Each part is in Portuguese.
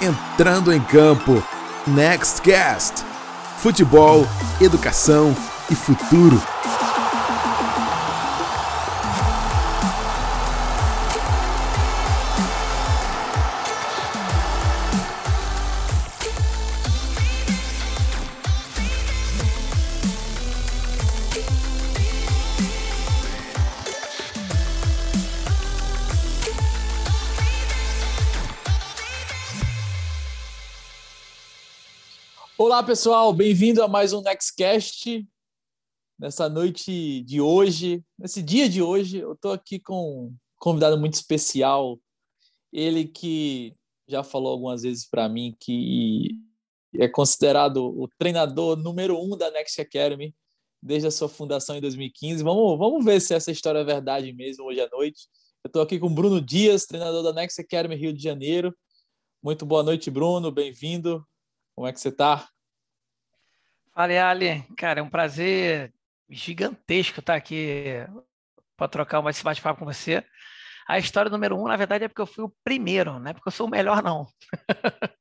entrando em campo. Nextcast. Futebol, educação e futuro. Olá, pessoal, bem-vindo a mais um Nextcast. Nessa noite de hoje, nesse dia de hoje, eu estou aqui com um convidado muito especial. Ele que já falou algumas vezes para mim que é considerado o treinador número um da Next Academy desde a sua fundação em 2015. Vamos, vamos ver se essa história é verdade mesmo hoje à noite. Eu estou aqui com Bruno Dias, treinador da Next Academy Rio de Janeiro. Muito boa noite, Bruno. Bem-vindo. Como é que você está? Fala, Ali. Cara, é um prazer gigantesco estar aqui para trocar esse bate-papo com você. A história número um, na verdade, é porque eu fui o primeiro, não é porque eu sou o melhor, não.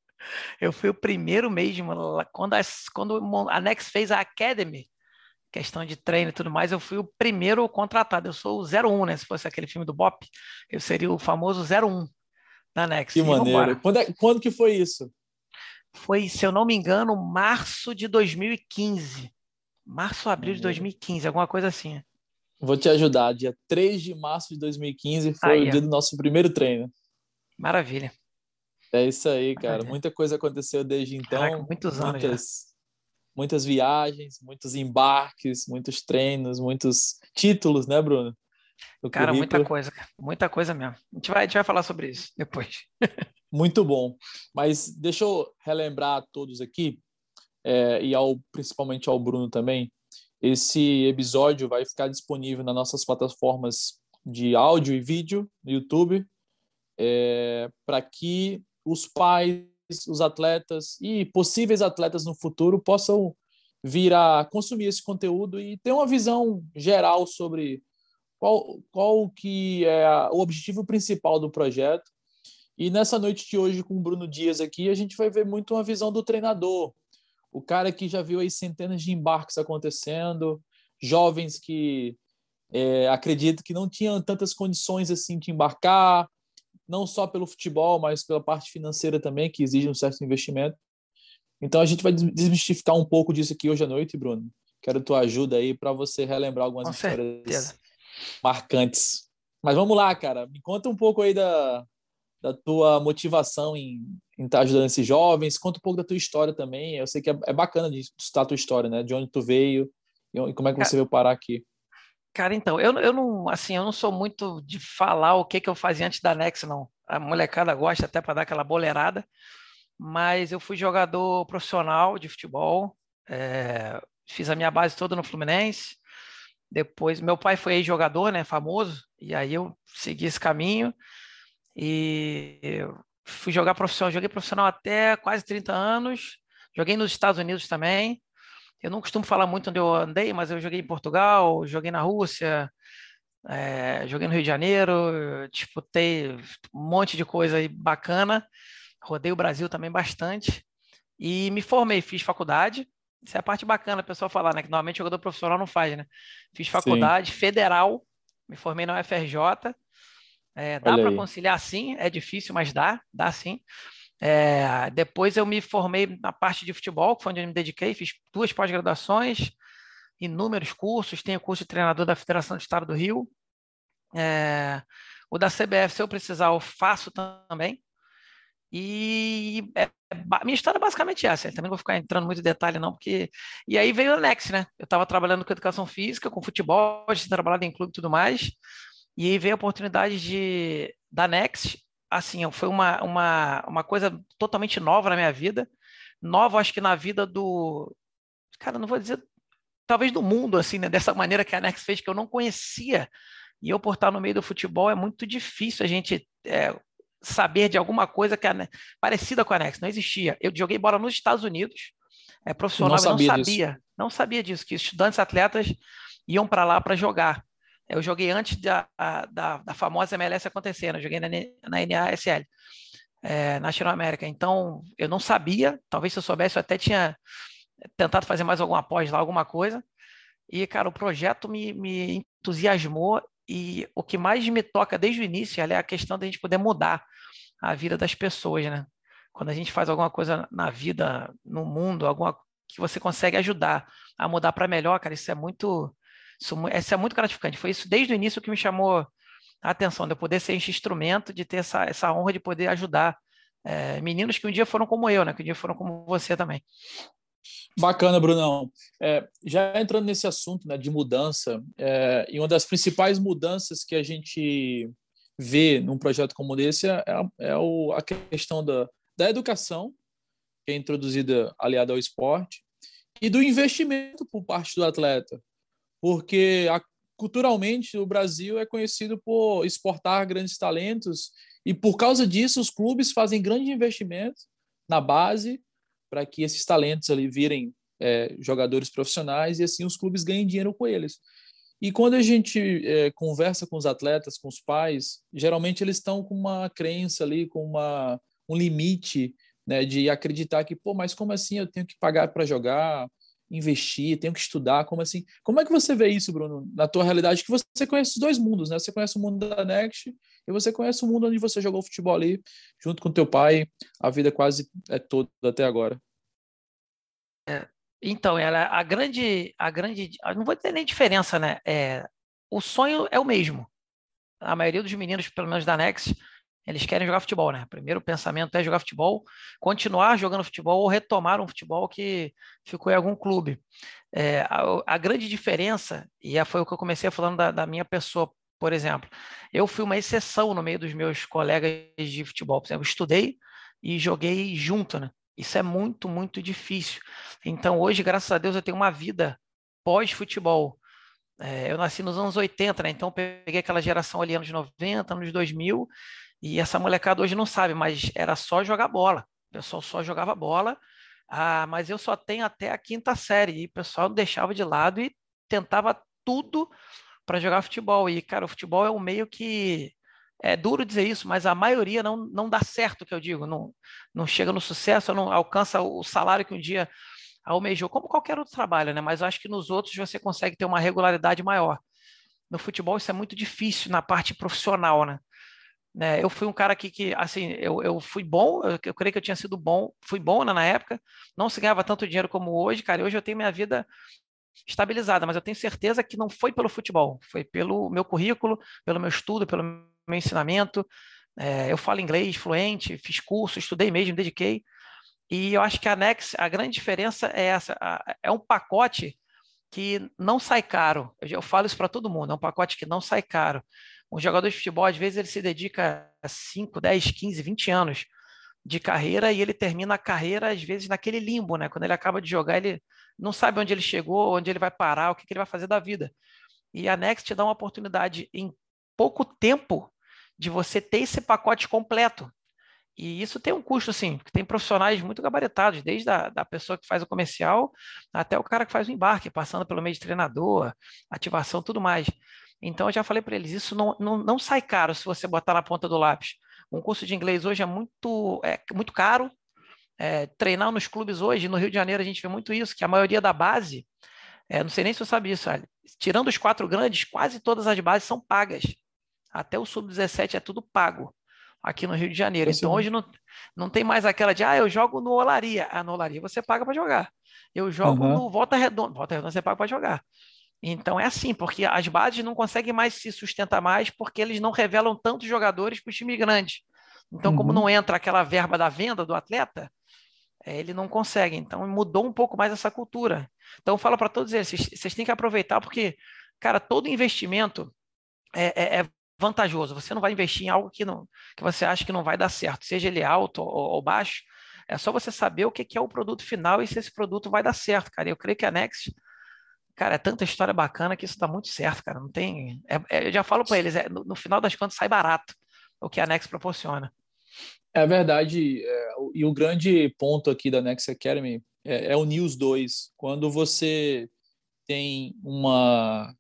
eu fui o primeiro mesmo. Quando a, quando a Nex fez a Academy, questão de treino e tudo mais, eu fui o primeiro contratado. Eu sou o 01, né? Se fosse aquele filme do Bop, eu seria o famoso 01 da Nex. Que maneiro. Quando, é, quando que foi isso? Foi, se eu não me engano, março de 2015. Março, abril de 2015, alguma coisa assim. Vou te ajudar. Dia 3 de março de 2015 foi aí, o dia do nosso primeiro treino. Maravilha. É isso aí, cara. Maravilha. Muita coisa aconteceu desde então. Caraca, muitos anos muitas, muitas viagens, muitos embarques, muitos treinos, muitos títulos, né, Bruno? cara, currículo. muita coisa. Muita coisa mesmo. A gente vai, a gente vai falar sobre isso depois. muito bom. Mas deixa eu relembrar a todos aqui, é, e ao, principalmente ao Bruno também, esse episódio vai ficar disponível nas nossas plataformas de áudio e vídeo no YouTube, é, para que os pais, os atletas e possíveis atletas no futuro possam vir a consumir esse conteúdo e ter uma visão geral sobre qual, qual que é o objetivo principal do projeto e nessa noite de hoje, com o Bruno Dias aqui, a gente vai ver muito uma visão do treinador. O cara que já viu aí centenas de embarques acontecendo, jovens que é, acredito que não tinham tantas condições assim de embarcar, não só pelo futebol, mas pela parte financeira também, que exige um certo investimento. Então a gente vai desmistificar um pouco disso aqui hoje à noite, Bruno. Quero tua ajuda aí para você relembrar algumas Com histórias certeza. marcantes. Mas vamos lá, cara. Me conta um pouco aí da, da tua motivação em, estar ajudando esses jovens. Conta um pouco da tua história também. Eu sei que é, é bacana de escutar a tua história, né? De onde tu veio e como é que você veio parar aqui. Cara, então, eu, eu não, assim, eu não sou muito de falar o que, que eu fazia antes da Nex, não. A molecada gosta até para dar aquela boleirada, mas eu fui jogador profissional de futebol, é, fiz a minha base toda no Fluminense. Depois, meu pai foi jogador, né, famoso, e aí eu segui esse caminho. E fui jogar profissional, joguei profissional até quase 30 anos, joguei nos Estados Unidos também. Eu não costumo falar muito onde eu andei, mas eu joguei em Portugal, joguei na Rússia, é, joguei no Rio de Janeiro, disputei um monte de coisa aí bacana, rodei o Brasil também bastante e me formei, fiz faculdade. Isso é a parte bacana, a pessoa falar, né? Que normalmente jogador profissional não faz, né? Fiz faculdade Sim. federal, me formei na UFRJ é, dá para conciliar sim, é difícil, mas dá, dá sim. É, depois eu me formei na parte de futebol, que foi onde eu me dediquei, fiz duas pós-graduações, inúmeros cursos, tenho curso de treinador da Federação do Estado do Rio. É, o da CBF, se eu precisar, eu faço também. E é, minha história é basicamente essa. Eu também não vou ficar entrando muito em detalhe, não, porque. E aí veio o Nex, né? Eu estava trabalhando com educação física, com futebol, já tinha trabalhado em clube e tudo mais. E aí veio a oportunidade de, da Next, assim, foi uma, uma, uma coisa totalmente nova na minha vida, nova acho que na vida do, cara, não vou dizer, talvez do mundo, assim, né, dessa maneira que a Next fez, que eu não conhecia, e eu por estar no meio do futebol é muito difícil a gente é, saber de alguma coisa que é parecida com a Next, não existia. Eu joguei bola nos Estados Unidos, é profissional, não sabia, não sabia, disso. não sabia disso, que estudantes atletas iam para lá para jogar. Eu joguei antes da, da, da famosa MLS acontecendo, eu joguei na, na NASL. é, na América. Então, eu não sabia, talvez se eu soubesse, eu até tinha tentado fazer mais alguma pós lá, alguma coisa. E, cara, o projeto me, me entusiasmou e o que mais me toca desde o início é a questão da gente poder mudar a vida das pessoas, né? Quando a gente faz alguma coisa na vida, no mundo, alguma que você consegue ajudar a mudar para melhor, cara, isso é muito isso, isso, é muito gratificante. Foi isso desde o início que me chamou a atenção, de eu poder ser esse instrumento, de ter essa, essa honra de poder ajudar é, meninos que um dia foram como eu, né? Que um dia foram como você também. Bacana, Brunão. É, já entrando nesse assunto né, de mudança, é, e uma das principais mudanças que a gente vê num projeto como esse é, é o, a questão da, da educação, que é introduzida aliada ao esporte, e do investimento por parte do atleta. Porque a, culturalmente o Brasil é conhecido por exportar grandes talentos, e por causa disso os clubes fazem grandes investimentos na base para que esses talentos ali virem é, jogadores profissionais e assim os clubes ganhem dinheiro com eles. E quando a gente é, conversa com os atletas, com os pais, geralmente eles estão com uma crença ali, com uma, um limite né, de acreditar que, pô, mas como assim eu tenho que pagar para jogar, investir, tenho que estudar, como assim? Como é que você vê isso, Bruno, na tua realidade? Que você conhece os dois mundos, né? Você conhece o mundo da Next e você conhece o mundo onde você jogou futebol ali, junto com teu pai, a vida quase é toda até agora. É, então, ela, a grande, a grande, não vou ter nem diferença, né? É, o sonho é o mesmo. A maioria dos meninos, pelo menos da Next, eles querem jogar futebol, né? Primeiro pensamento é jogar futebol, continuar jogando futebol ou retomar um futebol que ficou em algum clube. É, a, a, grande diferença, e foi o que eu comecei falando da, da, minha pessoa, por exemplo, eu fui uma exceção no meio dos meus colegas de futebol. Por exemplo, eu estudei e joguei junto, né? Isso é muito, muito difícil. Então, hoje, graças a Deus, eu tenho uma vida pós-futebol. É, eu nasci nos anos 80, né? Então, peguei aquela geração ali, anos 90, anos 2000, e essa molecada hoje não sabe, mas era só jogar bola. O pessoal só jogava bola. Ah, mas eu só tenho até a quinta série. E o pessoal deixava de lado e tentava tudo para jogar futebol. E, cara, o futebol é um meio que é duro dizer isso, mas a maioria não, não dá certo, que eu digo, não, não chega no sucesso, não alcança o salário que um dia almejou, como qualquer outro trabalho, né? Mas acho que nos outros você consegue ter uma regularidade maior. No futebol isso é muito difícil na parte profissional, né? Né? Eu fui um cara que, que assim, eu, eu fui bom, eu, eu creio que eu tinha sido bom, fui bom né, na época, não se ganhava tanto dinheiro como hoje, cara, hoje eu tenho minha vida estabilizada, mas eu tenho certeza que não foi pelo futebol, foi pelo meu currículo, pelo meu estudo, pelo meu ensinamento. É, eu falo inglês fluente, fiz curso, estudei mesmo, dediquei. E eu acho que a Nex, a grande diferença é essa: é um pacote que não sai caro. Eu, eu falo isso para todo mundo: é um pacote que não sai caro. Um jogador de futebol, às vezes, ele se dedica a 5, 10, 15, 20 anos de carreira e ele termina a carreira, às vezes, naquele limbo, né? Quando ele acaba de jogar, ele não sabe onde ele chegou, onde ele vai parar, o que, que ele vai fazer da vida. E a Next te dá uma oportunidade em pouco tempo de você ter esse pacote completo. E isso tem um custo, sim, porque tem profissionais muito gabaritados, desde a da pessoa que faz o comercial até o cara que faz o embarque, passando pelo meio de treinador, ativação, tudo mais. Então, eu já falei para eles, isso não, não, não sai caro se você botar na ponta do lápis. Um curso de inglês hoje é muito, é, muito caro. É, treinar nos clubes hoje, no Rio de Janeiro, a gente vê muito isso, que a maioria da base, é, não sei nem se você sabe isso, olha, tirando os quatro grandes, quase todas as bases são pagas. Até o sub-17 é tudo pago aqui no Rio de Janeiro. Então hoje não, não tem mais aquela de, ah, eu jogo no Olaria. Ah, no Olaria você paga para jogar. Eu jogo uhum. no Volta Redonda. Volta Redonda você paga para jogar. Então é assim, porque as bases não conseguem mais se sustentar mais porque eles não revelam tantos jogadores para o time grande. Então, uhum. como não entra aquela verba da venda do atleta, é, ele não consegue. Então, mudou um pouco mais essa cultura. Então, fala para todos eles, vocês, vocês, têm que aproveitar porque, cara, todo investimento é, é, é vantajoso. Você não vai investir em algo que, não, que você acha que não vai dar certo, seja ele alto ou, ou baixo. É só você saber o que, que é o produto final e se esse produto vai dar certo, cara. Eu creio que a Next, cara, é tanta história bacana que isso dá muito certo, cara. Não tem. É, é, eu já falo para eles, é, no, no, final das contas sai barato o que a Next proporciona. É verdade. É, e o grande ponto aqui da Next Academy é, é o News 2. Quando você tem uma,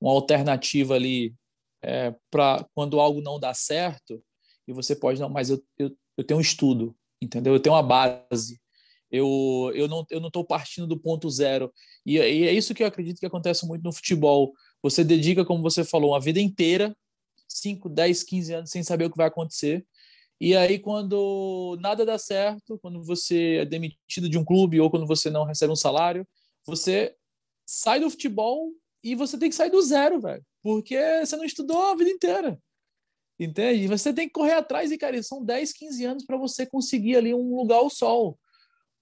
uma alternativa ali é, para quando algo não dá certo e você pode não, mas eu, eu, eu tenho um estudo, entendeu? Eu tenho uma base. Eu, eu não eu não estou partindo do ponto zero. E, e é isso que eu acredito que acontece muito no futebol. Você dedica, como você falou, uma vida inteira, 5, 10, 15 anos, sem saber o que vai acontecer. E aí, quando nada dá certo, quando você é demitido de um clube ou quando você não recebe um salário, você sai do futebol e você tem que sair do zero, velho. Porque você não estudou a vida inteira. Entende? Você tem que correr atrás e, cara, são 10, 15 anos para você conseguir ali um lugar ao sol.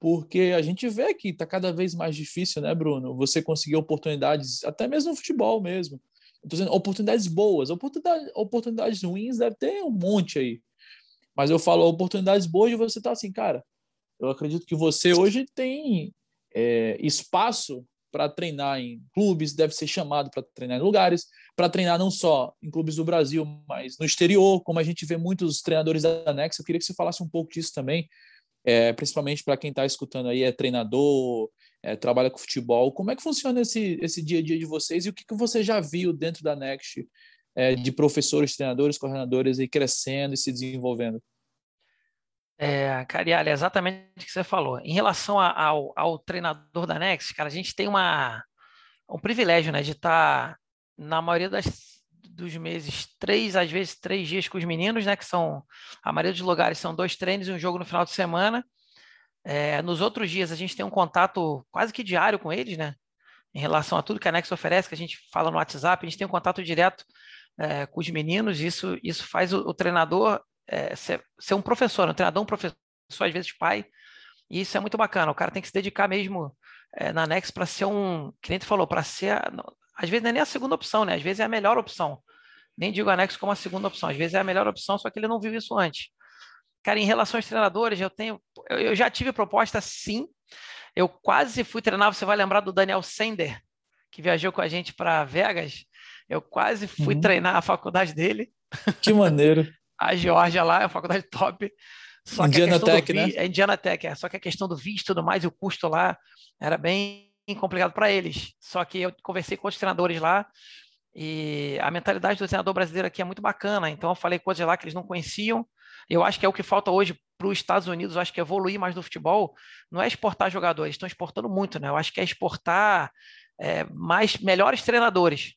Porque a gente vê que está cada vez mais difícil, né, Bruno? Você conseguir oportunidades, até mesmo no futebol mesmo. Dizendo, oportunidades boas, oportunidades, oportunidades ruins deve ter um monte aí. Mas eu falo oportunidades boas de você estar tá assim, cara. Eu acredito que você hoje tem é, espaço para treinar em clubes, deve ser chamado para treinar em lugares, para treinar não só em clubes do Brasil, mas no exterior, como a gente vê muitos treinadores da Nex. Eu queria que você falasse um pouco disso também, é, principalmente para quem está escutando aí, é treinador, é, trabalha com futebol. Como é que funciona esse, esse dia a dia de vocês e o que, que você já viu dentro da Next é, de professores, treinadores, coordenadores aí crescendo e se desenvolvendo? É, Cariale, é exatamente o que você falou. Em relação a, ao, ao, treinador da Next, cara, a gente tem uma, um privilégio, né, de estar tá, na maioria das, dos meses, três, às vezes três dias com os meninos, né, que são, a maioria dos lugares são dois treinos e um jogo no final de semana. É, nos outros dias a gente tem um contato quase que diário com eles, né, em relação a tudo que a Next oferece, que a gente fala no WhatsApp, a gente tem um contato direto é, com os meninos, isso, isso faz o, o treinador é, ser, ser, um professor, um treinador, um professor, às vezes pai, e isso é muito bacana. O cara tem que se dedicar mesmo é, na Nex para ser um, que nem tu falou, para ser, às vezes não é nem a segunda opção, né? Às vezes é a melhor opção. Nem digo anexo como a segunda opção, às vezes é a melhor opção, só que ele não viu isso antes. Cara, em relação aos treinadores, eu tenho, eu, já tive proposta sim. Eu quase fui treinar, você vai lembrar do Daniel Sender, que viajou com a gente para Vegas. Eu quase fui uhum. treinar a faculdade dele. Que maneiro a Geórgia lá, é a faculdade top. Só Indiana Tech, vi... né? É Indiana Tech, é. Só que a questão do visto e tudo mais, e o custo lá era bem complicado para eles. Só que eu conversei com os treinadores lá e a mentalidade do treinador brasileiro aqui é muito bacana. Então eu falei coisas lá que eles não conheciam. Eu acho que é o que falta hoje para os Estados Unidos. Eu acho que evoluir mais no futebol não é exportar jogadores, estão exportando muito, né? Eu acho que é exportar é, mais melhores treinadores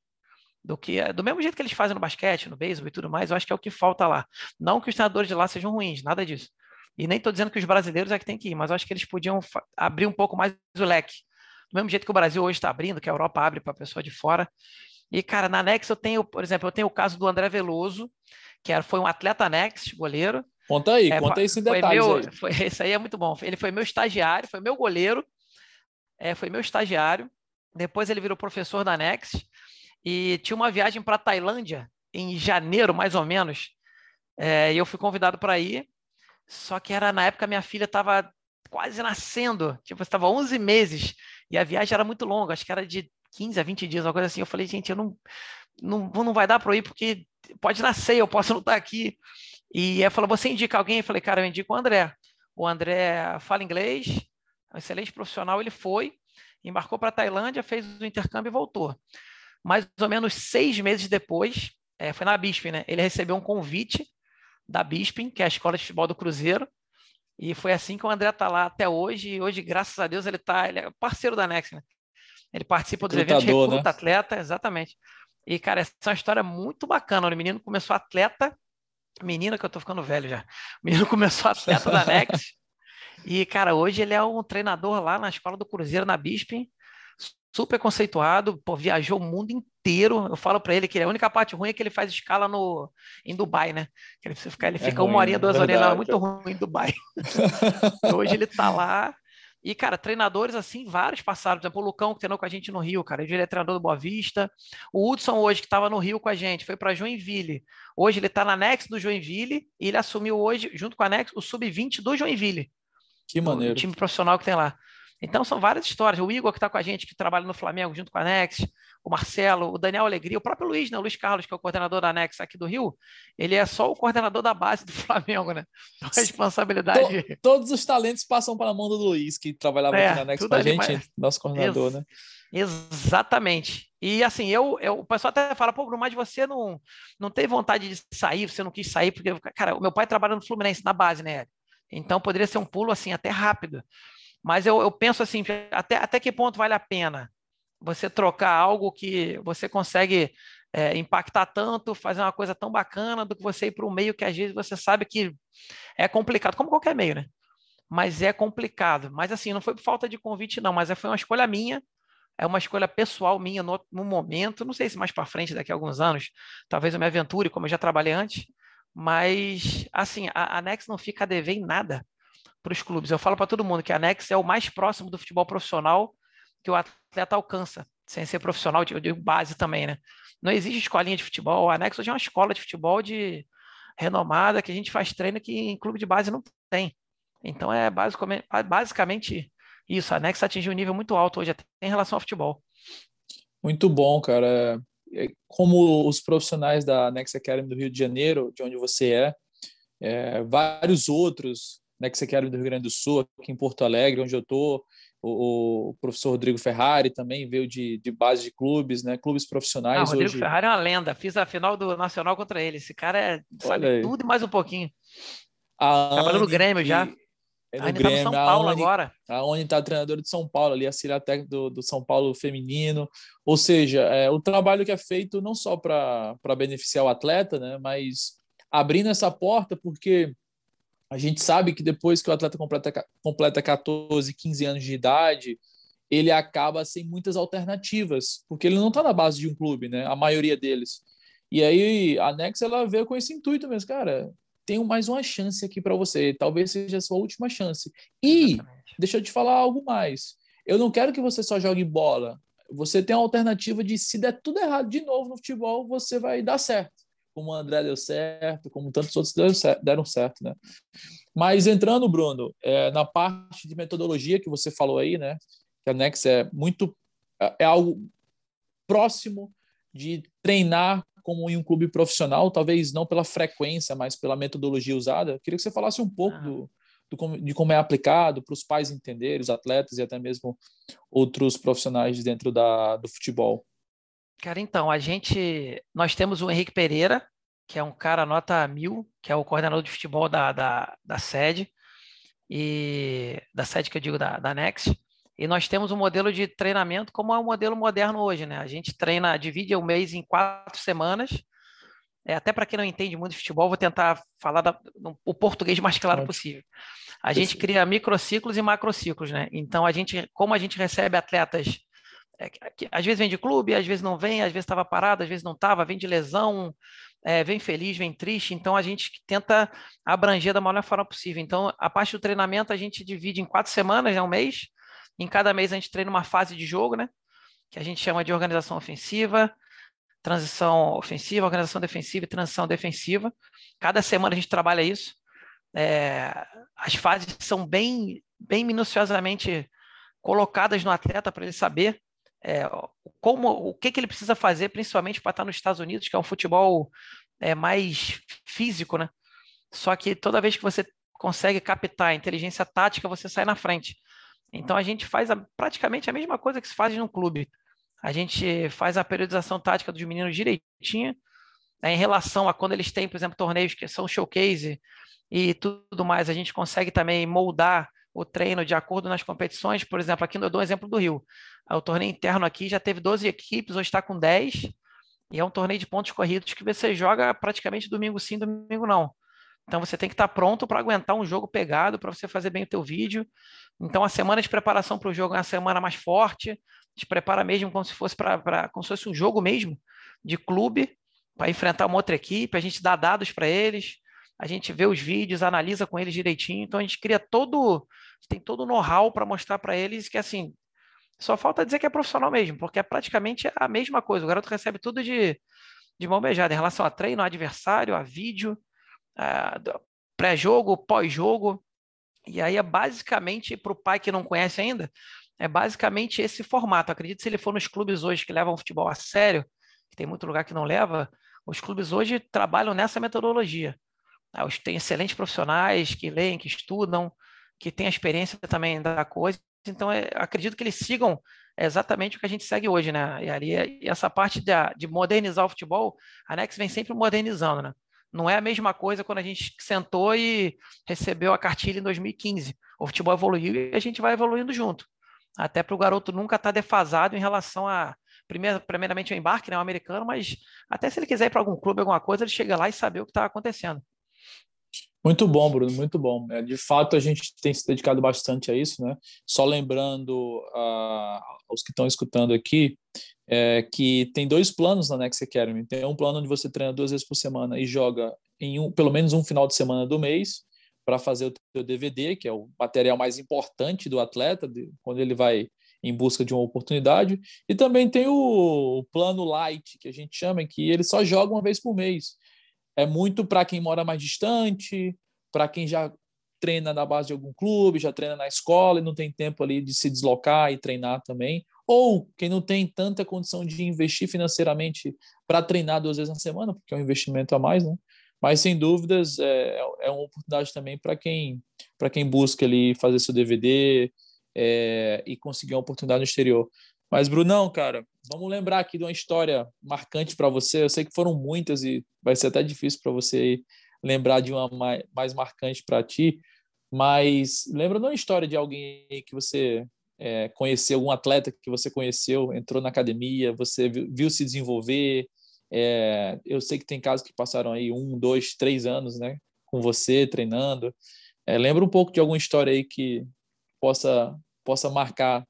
do que do mesmo jeito que eles fazem no basquete, no beisebol e tudo mais, eu acho que é o que falta lá. Não que os treinadores de lá sejam ruins, nada disso. E nem estou dizendo que os brasileiros é que tem que ir, mas eu acho que eles podiam abrir um pouco mais o leque. Do mesmo jeito que o Brasil hoje está abrindo, que a Europa abre para a pessoa de fora. E, cara, na Nex eu tenho, por exemplo, eu tenho o caso do André Veloso, que era, foi um atleta Nex, goleiro. Conta aí, é, conta aí esse detalhe. Meu, foi, esse aí é muito bom. Ele foi meu estagiário, foi meu goleiro, é, foi meu estagiário. Depois ele virou professor da Nex e tinha uma viagem para Tailândia em janeiro, mais ou menos. É, e eu fui convidado para ir, só que era na época minha filha estava quase nascendo, tipo, estava 11 meses e a viagem era muito longa, acho que era de 15 a 20 dias, uma coisa assim. Eu falei, gente, eu não, não, não vai dar para ir porque pode nascer, eu posso não estar aqui. E ela falou, você indica alguém? Eu falei, cara, eu indico o André. O André fala inglês, é um excelente profissional, ele foi, embarcou para a Tailândia, fez o intercâmbio e voltou mais ou menos seis meses depois, é, foi na Bisping, né? Ele recebeu um convite da Bisping, que é a escola de futebol do Cruzeiro, e foi assim que o André está lá até hoje. E hoje, graças a Deus, ele tá, ele é parceiro da Nex, né? Ele participa dos eventos, recruta né? atleta, exatamente. E, cara, essa é uma história muito bacana. O menino começou atleta, menina que eu tô ficando velho já. O menino começou atleta da Nex. E, cara, hoje ele é um treinador lá na escola do Cruzeiro, na Bisping super conceituado, pô, viajou o mundo inteiro. Eu falo para ele que a única parte ruim é que ele faz escala no, em Dubai, né? Que ele, fica, ele é fica ruim, uma horinha, duas horinhas lá, muito ruim em Dubai. Hoje ele tá lá. E, cara, treinadores assim, vários passaram. Por exemplo, o Lucão, que treinou com a gente no Rio, cara. Ele é treinador do Boa Vista. O Hudson, hoje, que estava no Rio com a gente, foi para Joinville. Hoje ele está na Nex do Joinville e ele assumiu hoje, junto com a Nex, o Sub-20 do Joinville. Que maneiro. O time profissional que tem lá. Então são várias histórias. O Igor que está com a gente, que trabalha no Flamengo junto com a Nex, o Marcelo, o Daniel Alegria, o próprio Luiz, né? O Luiz Carlos, que é o coordenador da Anex aqui do Rio, ele é só o coordenador da base do Flamengo, né? Então, a responsabilidade. To, todos os talentos passam para a mão do Luiz, que trabalhava é, aqui na Anex com a gente, mas... nosso coordenador, Ex né? Exatamente. E assim, eu, eu, o pessoal até fala, pô, Bruno, mas você não, não teve vontade de sair, você não quis sair, porque, cara, o meu pai trabalha no Fluminense, na base, né? Então poderia ser um pulo assim, até rápido. Mas eu, eu penso assim, até, até que ponto vale a pena você trocar algo que você consegue é, impactar tanto, fazer uma coisa tão bacana, do que você ir para um meio que às vezes você sabe que é complicado, como qualquer meio, né? Mas é complicado. Mas assim, não foi por falta de convite, não, mas foi uma escolha minha, é uma escolha pessoal minha no, no momento. Não sei se mais para frente, daqui a alguns anos, talvez eu me aventure, como eu já trabalhei antes. Mas, assim, a, a Nex não fica a dever em nada para os clubes. Eu falo para todo mundo que a Nex é o mais próximo do futebol profissional que o atleta alcança, sem ser profissional, eu digo base também, né? Não existe escolinha de futebol. A Nex hoje é uma escola de futebol de renomada que a gente faz treino que em clube de base não tem. Então é basicamente, isso. A Nex atingiu um nível muito alto hoje até em relação ao futebol. Muito bom, cara. É, como os profissionais da Nex Academy do Rio de Janeiro, de onde você é, é vários outros Nex Academy do Rio Grande do Sul, aqui em Porto Alegre, onde eu estou, o, o, professor Rodrigo Ferrari também veio de, de base de clubes, né? Clubes profissionais. Ah, o Rodrigo hoje... Ferrari é uma lenda. Fiz a final do Nacional contra ele. Esse cara é, sabe tudo e mais um pouquinho. Trabalhou no Grêmio já. É no Grêmio, tá no São Paulo a agora. A Oni tá treinador de São Paulo, ali, auxiliar técnico do, do São Paulo feminino. Ou seja, é, o trabalho que é feito não só para beneficiar o atleta, né? Mas abrindo essa porta, porque a gente sabe que depois que o atleta completa, completa 14, 15 anos de idade, ele acaba sem muitas alternativas, porque ele não está na base de um clube, né? A maioria deles. E aí a Nex ela veio com esse intuito mesmo, cara. Tenho mais uma chance aqui para você. Talvez seja a sua última chance. E Exatamente. deixa eu te falar algo mais. Eu não quero que você só jogue bola. Você tem a alternativa de se der tudo errado de novo no futebol, você vai dar certo como o André deu certo, como tantos outros deram certo, deram certo né? Mas entrando, Bruno, é, na parte de metodologia que você falou aí, né? Que a Nex é muito é, é algo próximo de treinar como em um clube profissional, talvez não pela frequência, mas pela metodologia usada. Queria que você falasse um pouco ah. do, do, de como é aplicado para os pais entenderem, os atletas e até mesmo outros profissionais dentro da, do futebol. Cara, então, a gente. Nós temos o Henrique Pereira, que é um cara nota mil, que é o coordenador de futebol da, da, da sede, e da sede que eu digo da, da Next. E nós temos um modelo de treinamento como é o um modelo moderno hoje, né? A gente treina, divide o mês em quatro semanas. É, até para quem não entende muito de futebol, vou tentar falar da, o português mais claro possível. A gente cria microciclos e macrociclos, né? Então, a gente, como a gente recebe atletas às vezes vem de clube, às vezes não vem, às vezes estava parado, às vezes não estava, vem de lesão, é, vem feliz, vem triste. Então a gente tenta abranger da melhor forma possível. Então a parte do treinamento a gente divide em quatro semanas, né, um mês. Em cada mês a gente treina uma fase de jogo, né? Que a gente chama de organização ofensiva, transição ofensiva, organização defensiva e transição defensiva. Cada semana a gente trabalha isso. É, as fases são bem, bem minuciosamente colocadas no atleta para ele saber é, como, o que, que ele precisa fazer, principalmente para estar nos Estados Unidos, que é um futebol é, mais físico, né? Só que toda vez que você consegue captar a inteligência tática, você sai na frente. Então a gente faz a, praticamente a mesma coisa que se faz no clube. A gente faz a periodização tática dos meninos direitinho, né, em relação a quando eles têm, por exemplo, torneios que são showcase e tudo mais. A gente consegue também moldar o treino de acordo nas competições. Por exemplo, aqui eu dou um exemplo do Rio. O torneio interno aqui já teve 12 equipes, hoje está com 10. E é um torneio de pontos corridos que você joga praticamente domingo sim, domingo não. Então você tem que estar tá pronto para aguentar um jogo pegado, para você fazer bem o teu vídeo. Então a semana de preparação para o jogo é uma semana mais forte. Te prepara mesmo como se fosse para como se fosse um jogo mesmo de clube para enfrentar uma outra equipe. A gente dá dados para eles, a gente vê os vídeos, analisa com eles direitinho. Então a gente cria todo, tem todo o know-how para mostrar para eles que assim, só falta dizer que é profissional mesmo, porque é praticamente a mesma coisa. O garoto recebe tudo de, de mão beijada em relação a treino, adversário, a vídeo, pré-jogo, pós-jogo. E aí é basicamente para o pai que não conhece ainda, é basicamente esse formato. acredito se ele for nos clubes hoje que levam futebol a sério, que tem muito lugar que não leva, os clubes hoje trabalham nessa metodologia. Ah, tem excelentes profissionais que leem, que estudam, que têm a experiência também da coisa. Então, é, acredito que eles sigam exatamente o que a gente segue hoje, né? E, ali, e essa parte de, de modernizar o futebol, a Nex vem sempre modernizando, né? Não é a mesma coisa quando a gente sentou e recebeu a cartilha em 2015. O futebol evoluiu e a gente vai evoluindo junto. Até para o garoto nunca estar tá defasado em relação a, primeiro, primeiramente, o embarque, né, o americano, mas até se ele quiser ir para algum clube, alguma coisa, ele chega lá e saber o que está acontecendo. Muito bom, Bruno, muito bom. É, de fato, a gente tem se dedicado bastante a isso, né? Só lembrando uh, aos que estão escutando aqui é, que tem dois planos na Next Academy. Tem um plano onde você treina duas vezes por semana e joga em um, pelo menos um final de semana do mês para fazer o teu DVD, que é o material mais importante do atleta, de, quando ele vai em busca de uma oportunidade. E também tem o, o plano light, que a gente chama, que ele só joga uma vez por mês é muito para quem mora mais distante, para quem já treina na base de algum clube, já treina na escola e não tem tempo ali de se deslocar e treinar também, ou quem não tem tanta condição de investir financeiramente para treinar duas vezes na semana, porque é um investimento a mais, né? Mas sem dúvidas é, é uma oportunidade também para quem para quem busca ali fazer seu DVD é, e conseguir uma oportunidade no exterior. Mas, Brunão, cara, vamos lembrar aqui de uma história marcante para você. Eu sei que foram muitas e vai ser até difícil para você lembrar de uma mais, mais marcante para ti. Mas lembra de uma história de alguém que você é, conheceu, algum atleta que você conheceu, entrou na academia, você viu, viu se desenvolver. É, eu sei que tem casos que passaram aí um, dois, três anos, né, com você treinando. É, lembra um pouco de alguma história aí que possa possa marcar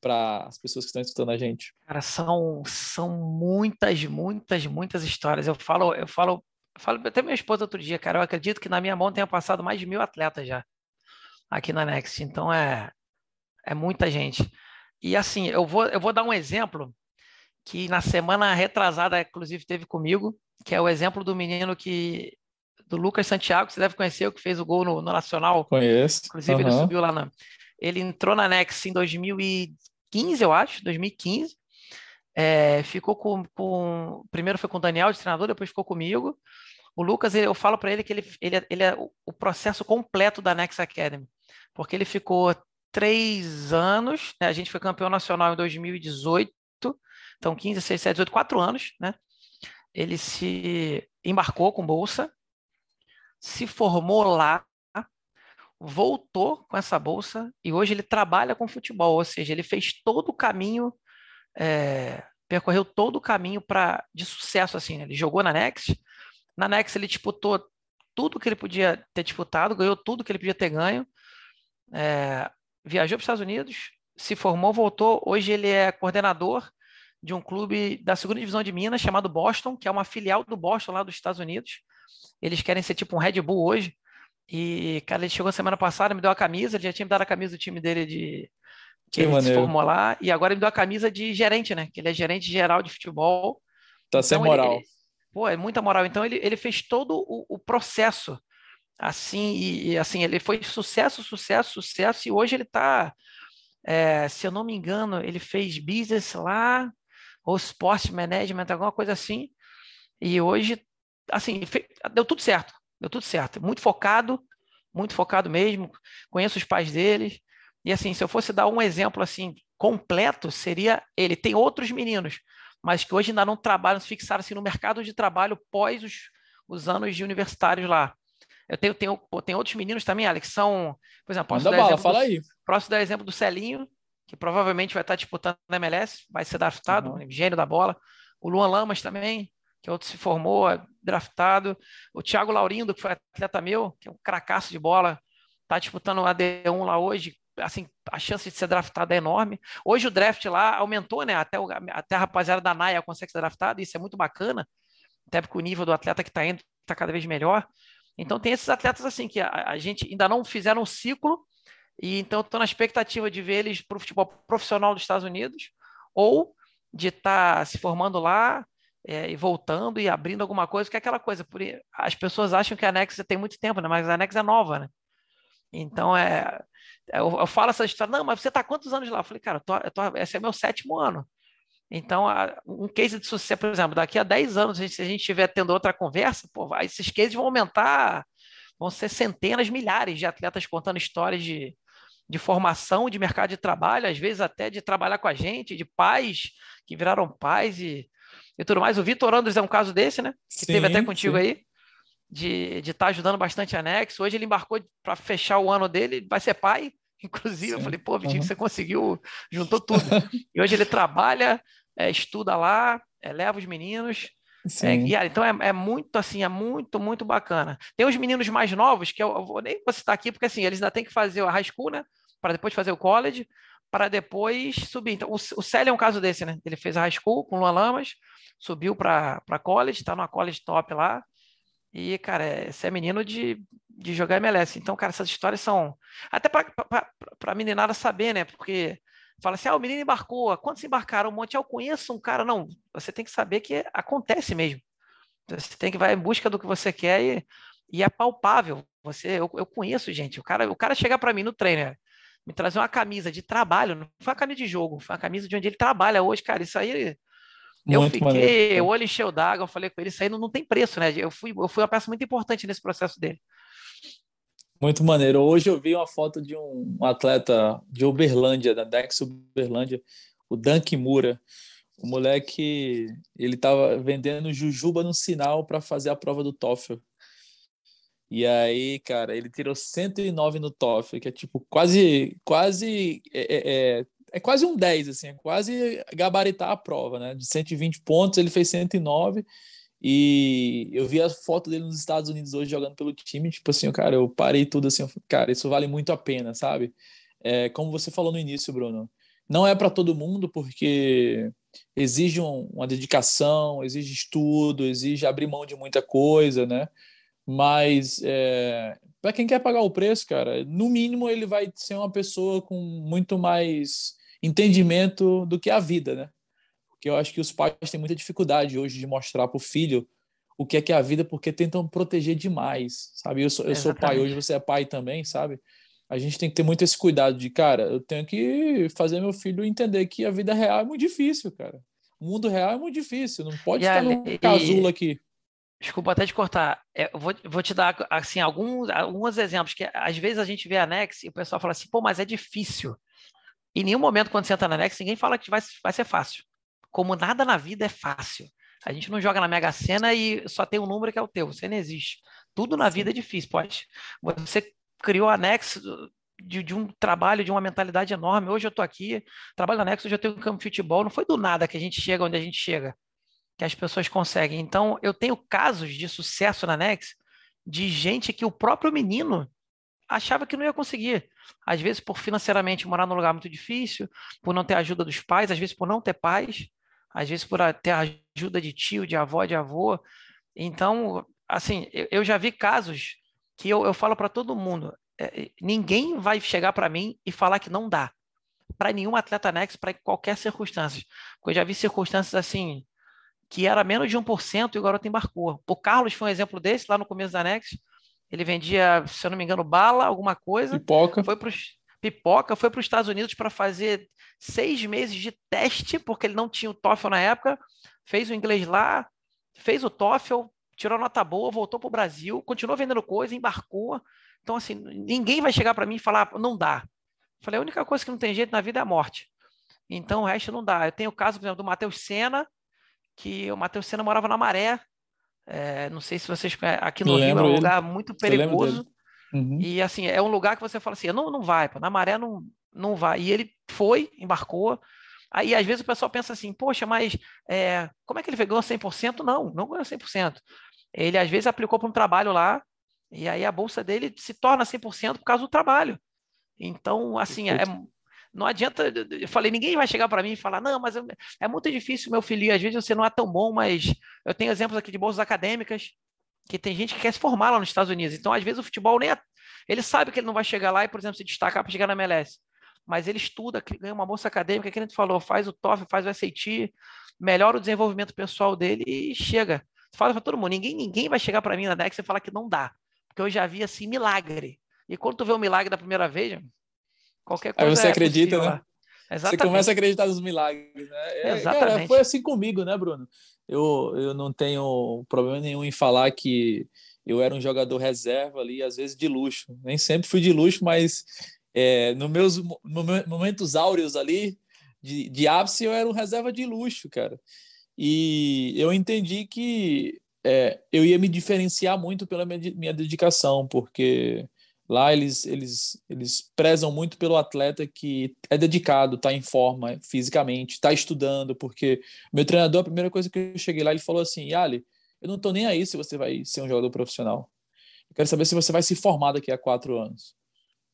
para as pessoas que estão escutando a gente? Cara, são, são muitas, muitas, muitas histórias. Eu falo, eu falo, eu falo até minha esposa outro dia, cara. Eu acredito que na minha mão tenha passado mais de mil atletas já aqui na Next. Então é, é muita gente. E assim, eu vou, eu vou dar um exemplo que na semana retrasada, inclusive, teve comigo, que é o exemplo do menino que do Lucas Santiago, você deve conhecer, o que fez o gol no, no Nacional. Conheço. Inclusive, uhum. ele subiu lá na. Ele entrou na Next em 2015, eu acho, 2015. É, ficou com, com, Primeiro foi com o Daniel de treinador, depois ficou comigo. O Lucas, eu falo para ele que ele, ele, ele é o processo completo da Next Academy, porque ele ficou três anos, né? a gente foi campeão nacional em 2018, então 15, 16, 17, 18, quatro anos, né? Ele se embarcou com bolsa, se formou lá, voltou com essa bolsa e hoje ele trabalha com futebol, ou seja, ele fez todo o caminho, é, percorreu todo o caminho para de sucesso assim. Né? Ele jogou na Next, na Next ele disputou tudo que ele podia ter disputado, ganhou tudo que ele podia ter ganho, é, viajou para os Estados Unidos, se formou, voltou. Hoje ele é coordenador de um clube da segunda divisão de Minas chamado Boston, que é uma filial do Boston lá dos Estados Unidos. Eles querem ser tipo um Red Bull hoje. E, cara, ele chegou semana passada, me deu a camisa, ele já tinha me dado a camisa do time dele de. Que, que ele maneiro. se formou lá, e agora ele me deu a camisa de gerente, né? Que ele é gerente geral de futebol. Tá então, sem moral. Ele, pô, é muita moral. Então ele, ele fez todo o, o processo assim, e, e, assim, ele foi sucesso, sucesso, sucesso, e hoje ele está, é, se eu não me engano, ele fez business lá, ou sport management, alguma coisa assim, e hoje, assim, deu tudo certo. Deu tudo certo. Muito focado, muito focado mesmo. Conheço os pais deles. E assim, se eu fosse dar um exemplo assim completo, seria ele. Tem outros meninos, mas que hoje ainda não trabalham, se fixaram assim, no mercado de trabalho pós os, os anos de universitários lá. Eu tenho, tenho, tenho outros meninos também, Alex, que são, por exemplo, posso Manda dar bala, fala do, aí. Posso dar exemplo do Celinho, que provavelmente vai estar disputando na MLS, vai ser draftado, uhum. gênio da bola. O Luan Lamas também, que outro se formou, é draftado. O Thiago Laurindo, que foi atleta meu, que é um cracaço de bola, está disputando o AD1 lá hoje. Assim, a chance de ser draftado é enorme. Hoje o draft lá aumentou, né? Até, o, até a rapaziada da Naia consegue ser draftado, isso é muito bacana, até porque o nível do atleta que está indo está cada vez melhor. Então tem esses atletas assim que a, a gente ainda não fizeram um ciclo, e então estou na expectativa de ver eles para o futebol profissional dos Estados Unidos, ou de estar tá se formando lá, é, e voltando e abrindo alguma coisa, que é aquela coisa. Por, as pessoas acham que a Nexa tem muito tempo, né? mas a Nexa é nova, né? Então, é, eu, eu falo essa história, não, mas você está quantos anos lá? Eu falei, cara, eu tô, eu tô, esse é meu sétimo ano. Então, um case de sucesso, por exemplo, daqui a 10 anos, se a gente estiver tendo outra conversa, pô, esses cases vão aumentar, vão ser centenas, milhares de atletas contando histórias de, de formação, de mercado de trabalho, às vezes até de trabalhar com a gente, de pais que viraram pais e, e tudo mais. O Vitor Andres é um caso desse, né? Que sim, teve até contigo sim. aí, de estar tá ajudando bastante a Nex. Hoje ele embarcou para fechar o ano dele, vai ser pai. Inclusive, sim. eu falei, pô, Vitinho, uhum. você conseguiu, juntou tudo. e hoje ele trabalha, é, estuda lá, é, leva os meninos. É, e, então é, é, muito assim, é muito, muito bacana. Tem os meninos mais novos, que eu, eu vou nem vou citar aqui, porque assim, eles ainda têm que fazer a high school, né? para depois fazer o college, para depois subir. Então, o, Célio é um caso desse, né? Ele fez a high school com o Luan Lamas, subiu para college, está numa college top lá. E, cara, esse é menino de, de jogar MLS. Então, cara, essas histórias são. Até para a meninada saber, né? Porque fala assim: ah, o menino embarcou. Quantos embarcaram? Um monte. Ah, eu conheço um cara. Não, você tem que saber que acontece mesmo. Você tem que vai em busca do que você quer e, e é palpável. Você, eu, eu conheço, gente. O cara, o cara chegar para mim no treino, me trazer uma camisa de trabalho, não foi uma camisa de jogo, foi uma camisa de onde ele trabalha hoje, cara. Isso aí. Muito eu fiquei, maneiro. o olho encheu d'água, eu falei com ele, isso aí não, não tem preço, né? Eu fui, eu fui uma peça muito importante nesse processo dele. Muito maneiro. Hoje eu vi uma foto de um atleta de Uberlândia, da Dex Uberlândia, o Dan Kimura. O moleque, ele estava vendendo jujuba no sinal para fazer a prova do TOEFL. E aí, cara, ele tirou 109 no TOEFL, que é tipo quase, quase, é, é, é, é quase um 10, assim, é quase gabaritar a prova, né? De 120 pontos, ele fez 109 e eu vi a foto dele nos Estados Unidos hoje jogando pelo time, tipo assim, cara, eu parei tudo assim, cara, isso vale muito a pena, sabe? É, como você falou no início, Bruno, não é para todo mundo, porque exige um, uma dedicação, exige estudo, exige abrir mão de muita coisa, né? Mas é, para quem quer pagar o preço, cara, no mínimo ele vai ser uma pessoa com muito mais entendimento do que a vida, né? Porque eu acho que os pais têm muita dificuldade hoje de mostrar para o filho o que é que é a vida, porque tentam proteger demais, sabe? Eu sou, eu sou pai hoje, você é pai também, sabe? A gente tem que ter muito esse cuidado de, cara, eu tenho que fazer meu filho entender que a vida real é muito difícil, cara. O mundo real é muito difícil, não pode e estar no casulo aqui. Desculpa até te cortar. É, eu vou, vou, te dar assim alguns, alguns exemplos que às vezes a gente vê a Nex e o pessoal fala assim, pô, mas é difícil. Em nenhum momento quando você entra na Nex, ninguém fala que vai, vai ser fácil. Como nada na vida é fácil. A gente não joga na Mega Sena e só tem um número que é o teu. Você não existe. Tudo na vida é difícil, pode. Você criou a Nex de, de, um trabalho, de uma mentalidade enorme. Hoje eu estou aqui, trabalho na Nex, hoje eu tenho um campo de futebol. Não foi do nada que a gente chega onde a gente chega que as pessoas conseguem. Então, eu tenho casos de sucesso na Nex de gente que o próprio menino achava que não ia conseguir. Às vezes, por financeiramente morar num lugar muito difícil, por não ter ajuda dos pais, às vezes por não ter pais, às vezes por ter ajuda de tio, de avó, de avô. Então, assim, eu, já vi casos que eu, eu falo para todo mundo: é, ninguém vai chegar para mim e falar que não dá. Para nenhum atleta Nex, para qualquer circunstância. Porque eu já vi circunstâncias assim, que era menos de 1% e o garoto embarcou. O Carlos foi um exemplo desse lá no começo da Nex. Ele vendia, se eu não me engano, bala, alguma coisa. Pipoca. Foi para pipoca, foi para os Estados Unidos para fazer seis meses de teste, porque ele não tinha o TOEFL na época. Fez o inglês lá, fez o TOEFL, tirou nota boa, voltou para o Brasil, continuou vendendo coisa, embarcou. Então, assim, ninguém vai chegar para mim e falar, não dá. falei, a única coisa que não tem jeito na vida é a morte. Então, o resto não dá. Eu tenho o caso, por exemplo, do Matheus Senna, que o Matheus Senna morava na Maré. É, não sei se vocês aqui no Rio é um lugar muito perigoso. Uhum. E assim, é um lugar que você fala assim, não, não vai, pô, na maré não, não vai. E ele foi, embarcou. Aí às vezes o pessoal pensa assim, poxa, mas é, como é que ele ganhou 100%? Não, não ganhou 100%. Ele às vezes aplicou para um trabalho lá, e aí a bolsa dele se torna 100% por causa do trabalho. Então, assim, é, não adianta, eu falei, ninguém vai chegar para mim e falar, não, mas é muito difícil, meu filho, às vezes você não é tão bom, mas eu tenho exemplos aqui de bolsas acadêmicas, que tem gente que quer se formar lá nos Estados Unidos. Então, às vezes, o futebol nem. É, ele sabe que ele não vai chegar lá e, por exemplo, se destacar para chegar na MLS. Mas ele estuda, ganha uma bolsa acadêmica, que a gente falou, faz o TOEFL, faz o SAT, melhora o desenvolvimento pessoal dele e chega. Fala para todo mundo, ninguém, ninguém vai chegar para mim na Dex e falar que não dá. Porque eu já vi assim milagre E quando tu vê o milagre da primeira vez, qualquer coisa. Aí você é acredita, possível, né? Exatamente. Você começa a acreditar nos milagres, né? É, Exatamente. Cara, foi assim comigo, né, Bruno? Eu, eu não tenho problema nenhum em falar que eu era um jogador reserva ali, às vezes de luxo. Nem sempre fui de luxo, mas é, nos meus momentos áureos ali, de, de ápice, eu era um reserva de luxo, cara. E eu entendi que é, eu ia me diferenciar muito pela minha, minha dedicação, porque lá eles, eles, eles prezam muito pelo atleta que é dedicado, está em forma fisicamente, está estudando, porque meu treinador, a primeira coisa que eu cheguei lá, ele falou assim, Yali, eu não estou nem aí se você vai ser um jogador profissional. Eu quero saber se você vai se formar daqui a quatro anos.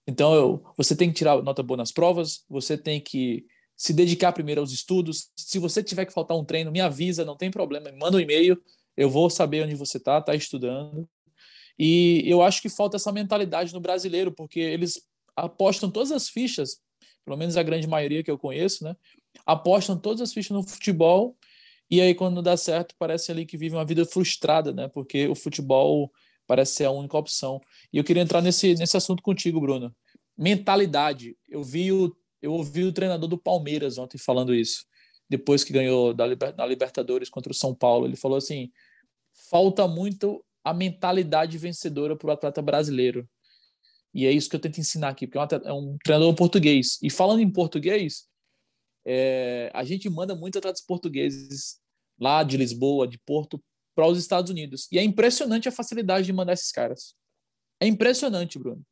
Então, eu, você tem que tirar nota boa nas provas, você tem que se dedicar primeiro aos estudos. Se você tiver que faltar um treino, me avisa, não tem problema, me manda um e-mail, eu vou saber onde você está, está estudando. E eu acho que falta essa mentalidade no brasileiro, porque eles apostam todas as fichas, pelo menos a grande maioria que eu conheço, né? Apostam todas as fichas no futebol e aí quando não dá certo parece ali que vive uma vida frustrada, né? Porque o futebol parece ser a única opção. E eu queria entrar nesse, nesse assunto contigo, Bruno. Mentalidade. Eu vi o, eu ouvi o treinador do Palmeiras ontem falando isso, depois que ganhou da, da Libertadores contra o São Paulo. Ele falou assim: falta muito a mentalidade vencedora para o atleta brasileiro. E é isso que eu tento ensinar aqui, porque é um, é treinador português. E falando em português, é, a gente manda muitos atletas portugueses lá de Lisboa, de Porto, para os Estados Unidos. E é impressionante a facilidade de mandar esses caras. É impressionante, Bruno.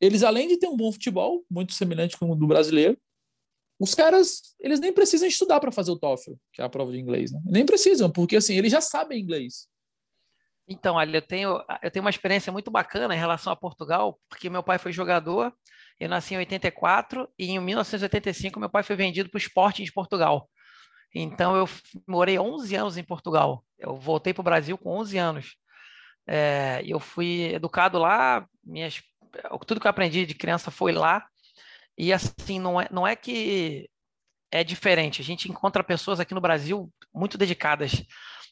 Eles, além de ter um bom futebol, muito semelhante com o do brasileiro, os caras, eles nem precisam estudar para fazer o TOEFL, que é a prova de inglês, né? Nem precisam, porque assim, eles já sabem inglês. Então, olha, eu tenho, eu tenho uma experiência muito bacana em relação a Portugal, porque meu pai foi jogador, eu nasci em 84 e em 1985 meu pai foi vendido para o Sporting de Portugal. Então, eu morei 11 anos em Portugal. Eu voltei para o Brasil com 11 anos. É, eu fui educado lá, minhas, tudo que eu aprendi de criança foi lá. E assim, não é, não é que é diferente. A gente encontra pessoas aqui no Brasil muito dedicadas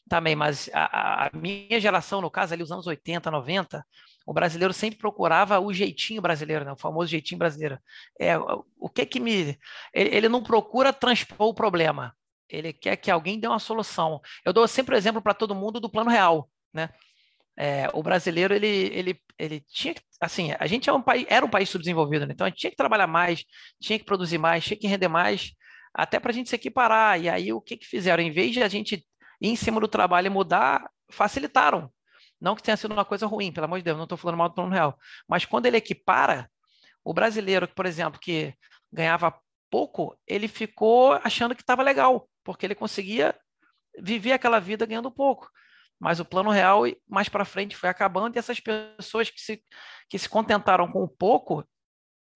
também, mas a, a, minha geração, no caso, ali os anos 80, 90, o brasileiro sempre procurava o jeitinho brasileiro, né? o famoso jeitinho brasileiro. É, o que que me. Ele, ele não procura transpor o problema, ele quer que alguém dê uma solução. Eu dou sempre o exemplo para todo mundo do plano real, né? É, o brasileiro ele, ele, ele tinha assim a gente é um país era um país subdesenvolvido né? então a gente tinha que trabalhar mais tinha que produzir mais tinha que render mais até para a gente se equiparar e aí o que que fizeram em vez de a gente ir em cima do trabalho e mudar facilitaram. Não que tenha sido uma coisa ruim pelo amor de Deus não estou falando mal do plano real. Mas quando ele equipara o brasileiro por exemplo que ganhava pouco ele ficou achando que estava legal porque ele conseguia viver aquela vida ganhando pouco. Mas o plano real mais para frente foi acabando e essas pessoas que se, que se contentaram com o pouco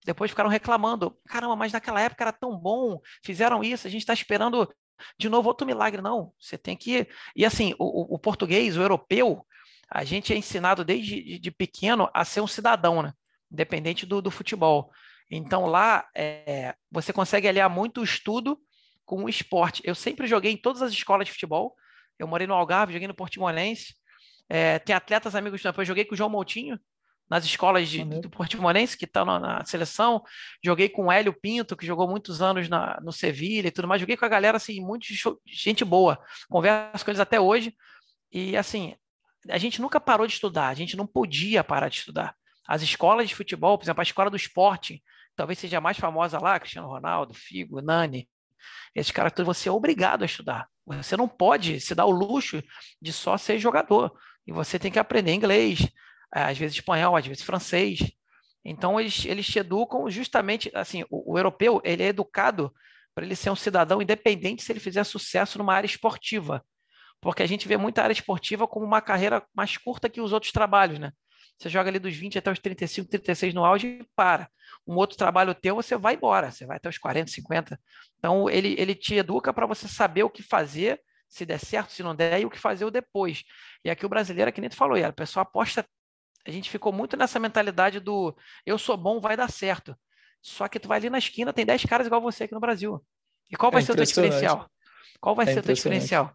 depois ficaram reclamando caramba mas naquela época era tão bom fizeram isso a gente está esperando de novo outro milagre não. Você tem que e assim o, o português o europeu a gente é ensinado desde de, pequeno a ser um cidadão né? Independente do, do futebol. Então lá é, você consegue aliar muito o estudo com o esporte. Eu sempre joguei em todas as escolas de futebol. Eu morei no Algarve, joguei no Portimonense. É, tem atletas amigos também. Eu joguei com o João Moutinho nas escolas de, do Portimonense, que estão tá na, na, seleção. Joguei com o Hélio Pinto, que jogou muitos anos na, no Sevilha e tudo mais. Joguei com a galera, assim, muito gente boa. Converso com eles até hoje. E, assim, a gente nunca parou de estudar. A gente não podia parar de estudar. As escolas de futebol, por exemplo, a escola do esporte, talvez seja a mais famosa lá, Cristiano Ronaldo, Figo, Nani. Esses caras, você é obrigado a estudar. Você não pode se dar o luxo de só ser jogador. E você tem que aprender inglês, às vezes espanhol, às vezes francês. Então, eles, eles te educam justamente, assim, o, o europeu, ele é educado para ele ser um cidadão independente se ele fizer sucesso numa área esportiva. Porque a gente vê muita área esportiva como uma carreira mais curta que os outros trabalhos, né? Você joga ali dos 20 até os 35, 36 no auge e para. Um outro trabalho teu, você vai embora, você vai até os 40, 50. Então, ele, ele te educa para você saber o que fazer, se der certo, se não der, e o que fazer o depois. E aqui o brasileiro, é que nem tu falou, o pessoal aposta. A gente ficou muito nessa mentalidade do eu sou bom, vai dar certo. Só que tu vai ali na esquina, tem 10 caras igual você aqui no Brasil. E qual vai é ser o teu diferencial? Qual vai é ser o teu diferencial?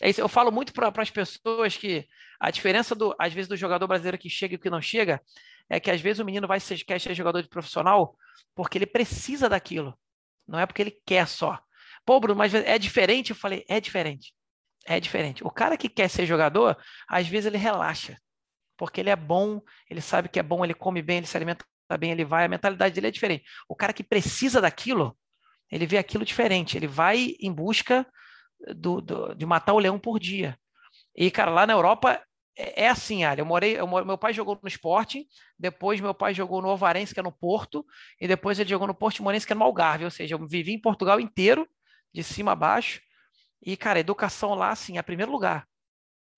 É isso, eu falo muito para as pessoas que a diferença, do, às vezes, do jogador brasileiro que chega e que não chega é que, às vezes, o menino vai ser, quer ser jogador de profissional porque ele precisa daquilo. Não é porque ele quer só. Pô, Bruno, mas é diferente? Eu falei, é diferente. É diferente. O cara que quer ser jogador, às vezes ele relaxa. Porque ele é bom, ele sabe que é bom, ele come bem, ele se alimenta bem, ele vai, a mentalidade dele é diferente. O cara que precisa daquilo, ele vê aquilo diferente. Ele vai em busca do, do, de matar o leão por dia. E, cara, lá na Europa é, é assim, Ali. Eu morei, eu, meu pai jogou no Sporting, depois meu pai jogou no Ovarense, que é no Porto, e depois ele jogou no Portimonense, que é no Algarve. Ou seja, eu vivi em Portugal inteiro, de cima a baixo. E, cara, educação lá, assim, é primeiro lugar.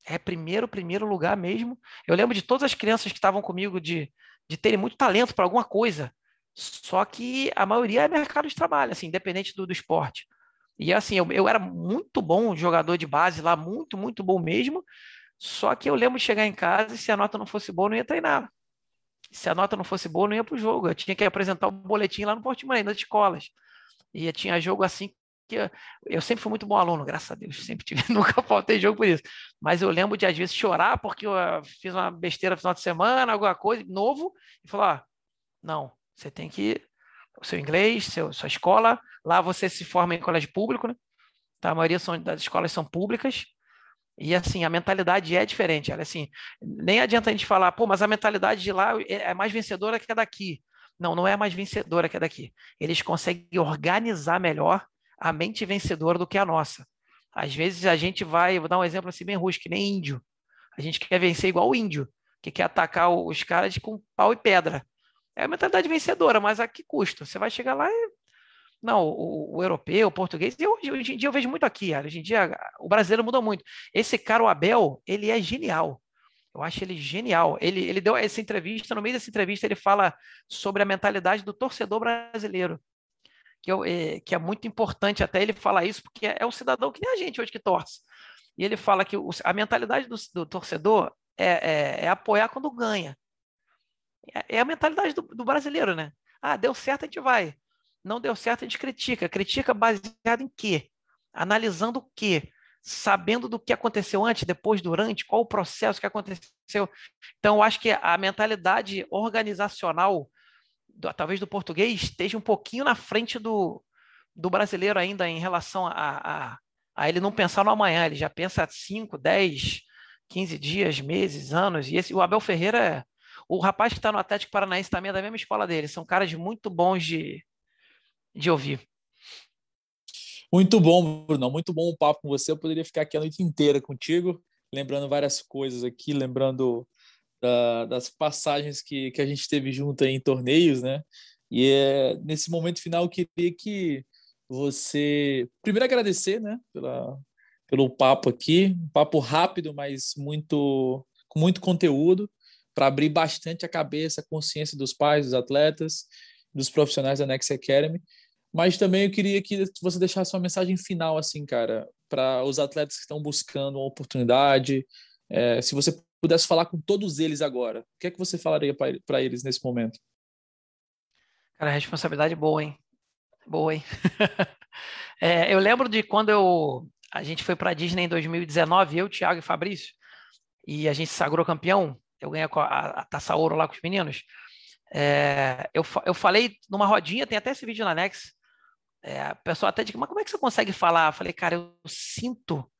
É primeiro, primeiro lugar mesmo. Eu lembro de todas as crianças que estavam comigo de, de terem muito talento para alguma coisa. Só que a maioria é mercado de trabalho, assim, independente do, do esporte. E assim, eu, eu era muito bom jogador de base lá, muito, muito bom mesmo. Só que eu lembro de chegar em casa e se a nota não fosse boa, não ia treinar. Se a nota não fosse boa, não ia para o jogo. Eu tinha que apresentar o um boletim lá no Portimonense, nas escolas. E tinha jogo assim que eu, eu, sempre fui muito bom aluno, graças a Deus. Sempre tive, nunca faltei jogo por isso. Mas eu lembro de às vezes chorar porque eu ah, fiz uma besteira no final de semana, alguma coisa, novo, e falar: ah, não, você tem que o seu inglês, seu, sua escola. Lá você se forma em colégio público, né? Tá? A maioria são, das escolas são públicas. E assim, a mentalidade é diferente. Ela, assim, nem adianta a gente falar, pô, mas a mentalidade de lá é, é mais vencedora que a daqui. Não, não é mais vencedora que a daqui. Eles conseguem organizar melhor a mente vencedora do que a nossa. Às vezes a gente vai, vou dar um exemplo assim bem rústico, que nem índio. A gente quer vencer igual o índio, que quer atacar os caras com pau e pedra. É a mentalidade vencedora, mas a que custo? Você vai chegar lá e. Não, o, o europeu, o português, e hoje, em dia eu vejo muito aqui, hoje em dia o brasileiro mudou muito. Esse cara, o Abel, ele é genial. Eu acho ele genial. Ele, ele deu essa entrevista, no meio dessa entrevista, ele fala sobre a mentalidade do torcedor brasileiro. Que, eu, é, que é muito importante até ele falar isso, porque é, um cidadão que nem a gente hoje que torce. E ele fala que o, a mentalidade do, do torcedor é, é, é, apoiar quando ganha. É, é a mentalidade do, do, brasileiro, né? Ah, deu certo, a gente vai. Não deu certo, a gente critica. Critica baseado em quê? Analisando o quê? Sabendo do que aconteceu antes, depois, durante, qual o processo que aconteceu. Então, eu acho que a mentalidade organizacional, do, talvez do português, esteja um pouquinho na frente do, do brasileiro ainda em relação a, a, a ele não pensar no amanhã, ele já pensa 5, 10, 15 dias, meses, anos. E esse, o Abel Ferreira o rapaz que está no Atlético Paranaense também é da mesma escola dele. São caras muito bons de, de ouvir. Muito bom, Bruno. Muito bom o papo com você. Eu poderia ficar aqui a noite inteira contigo, lembrando várias coisas aqui, lembrando da, das passagens que, que a gente teve junto em torneios, né? E é, nesse momento final eu queria que você primeiro agradecer, né, pela, pelo papo aqui, um papo rápido, mas muito com muito conteúdo para abrir bastante a cabeça, a consciência dos pais, dos atletas, dos profissionais da Next Academy. Mas também eu queria que você deixasse uma mensagem final, assim, cara, para os atletas que estão buscando uma oportunidade. É, se você pudesse falar com todos eles agora, o que é que você falaria para eles nesse momento? Cara, responsabilidade boa, hein? Boa, hein? é, eu lembro de quando eu, a gente foi para a Disney em 2019, eu, Thiago e Fabrício, e a gente sagrou campeão eu ganhei a, a, taça ouro lá com os meninos. É, eu, eu falei numa rodinha, tem até esse vídeo na Nex. É, a pessoa até diz, mas como é que você consegue falar? Eu falei, cara, eu sinto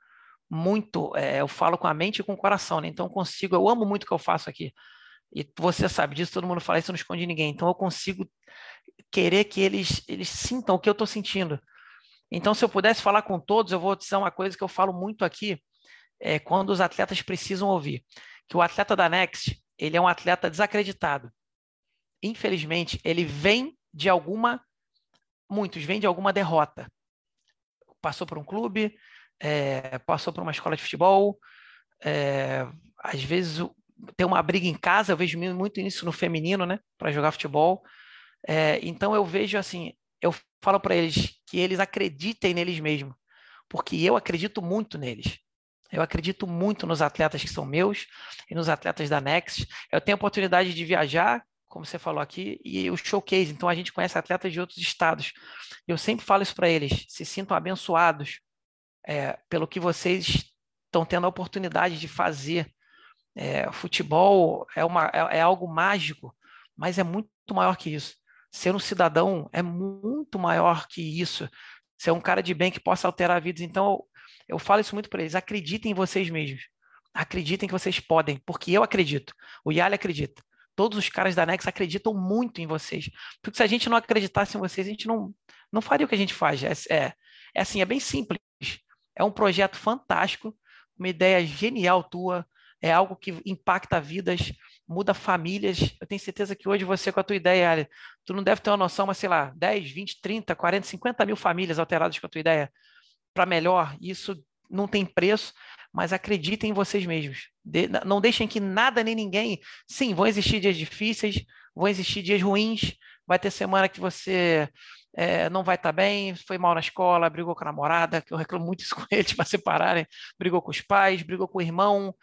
muito, é, eu falo com a mente e com o coração, né? Então eu consigo, eu amo muito o que eu faço aqui. E você sabe disso, todo mundo fala isso, não esconde ninguém. Então eu consigo querer que eles, eles sintam o que eu estou sentindo. Então, se eu pudesse falar com todos, eu vou dizer uma coisa que eu falo muito aqui, é, quando os atletas precisam ouvir que o atleta da Next, ele é um atleta desacreditado. Infelizmente, ele vem de alguma, muitos vêm de alguma derrota. Passou por um clube, é, passou por uma escola de futebol, é, às vezes tem uma briga em casa, eu vejo muito isso no feminino, né, para jogar futebol. É, então eu vejo assim, eu falo para eles que eles acreditem neles mesmos, porque eu acredito muito neles. Eu acredito muito nos atletas que são meus e nos atletas da Next. Eu tenho a oportunidade de viajar, como você falou aqui, e o showcase. Então a gente conhece atletas de outros estados. Eu sempre falo isso para eles: se sintam abençoados é, pelo que vocês estão tendo a oportunidade de fazer. É, futebol é, uma, é, é algo mágico, mas é muito maior que isso. Ser um cidadão é muito maior que isso. Ser um cara de bem que possa alterar vidas. Então, eu falo isso muito para eles. Acreditem em vocês mesmos. Acreditem que vocês podem, porque eu acredito. O Yali acredita. Todos os caras da Nex acreditam muito em vocês. Porque se a gente não acreditasse em vocês, a gente não, não faria o que a gente faz. É, é, é assim, é bem simples. É um projeto fantástico, uma ideia genial tua, é algo que impacta vidas, muda famílias. Eu tenho certeza que hoje você, com a tua ideia, Ali, tu não deve ter uma noção, mas sei lá, 10, 20, 30, 40, 50 mil famílias alteradas com a tua ideia para melhor. Isso não tem preço, mas acreditem em vocês mesmos. De, não deixem que nada nem ninguém. Sim, vão existir dias difíceis, vão existir dias ruins, vai ter semana que você é, não vai estar tá bem, foi mal na escola, brigou com a namorada, que eu reclamo muito isso com eles para separarem, brigou com os pais, brigou com o irmão,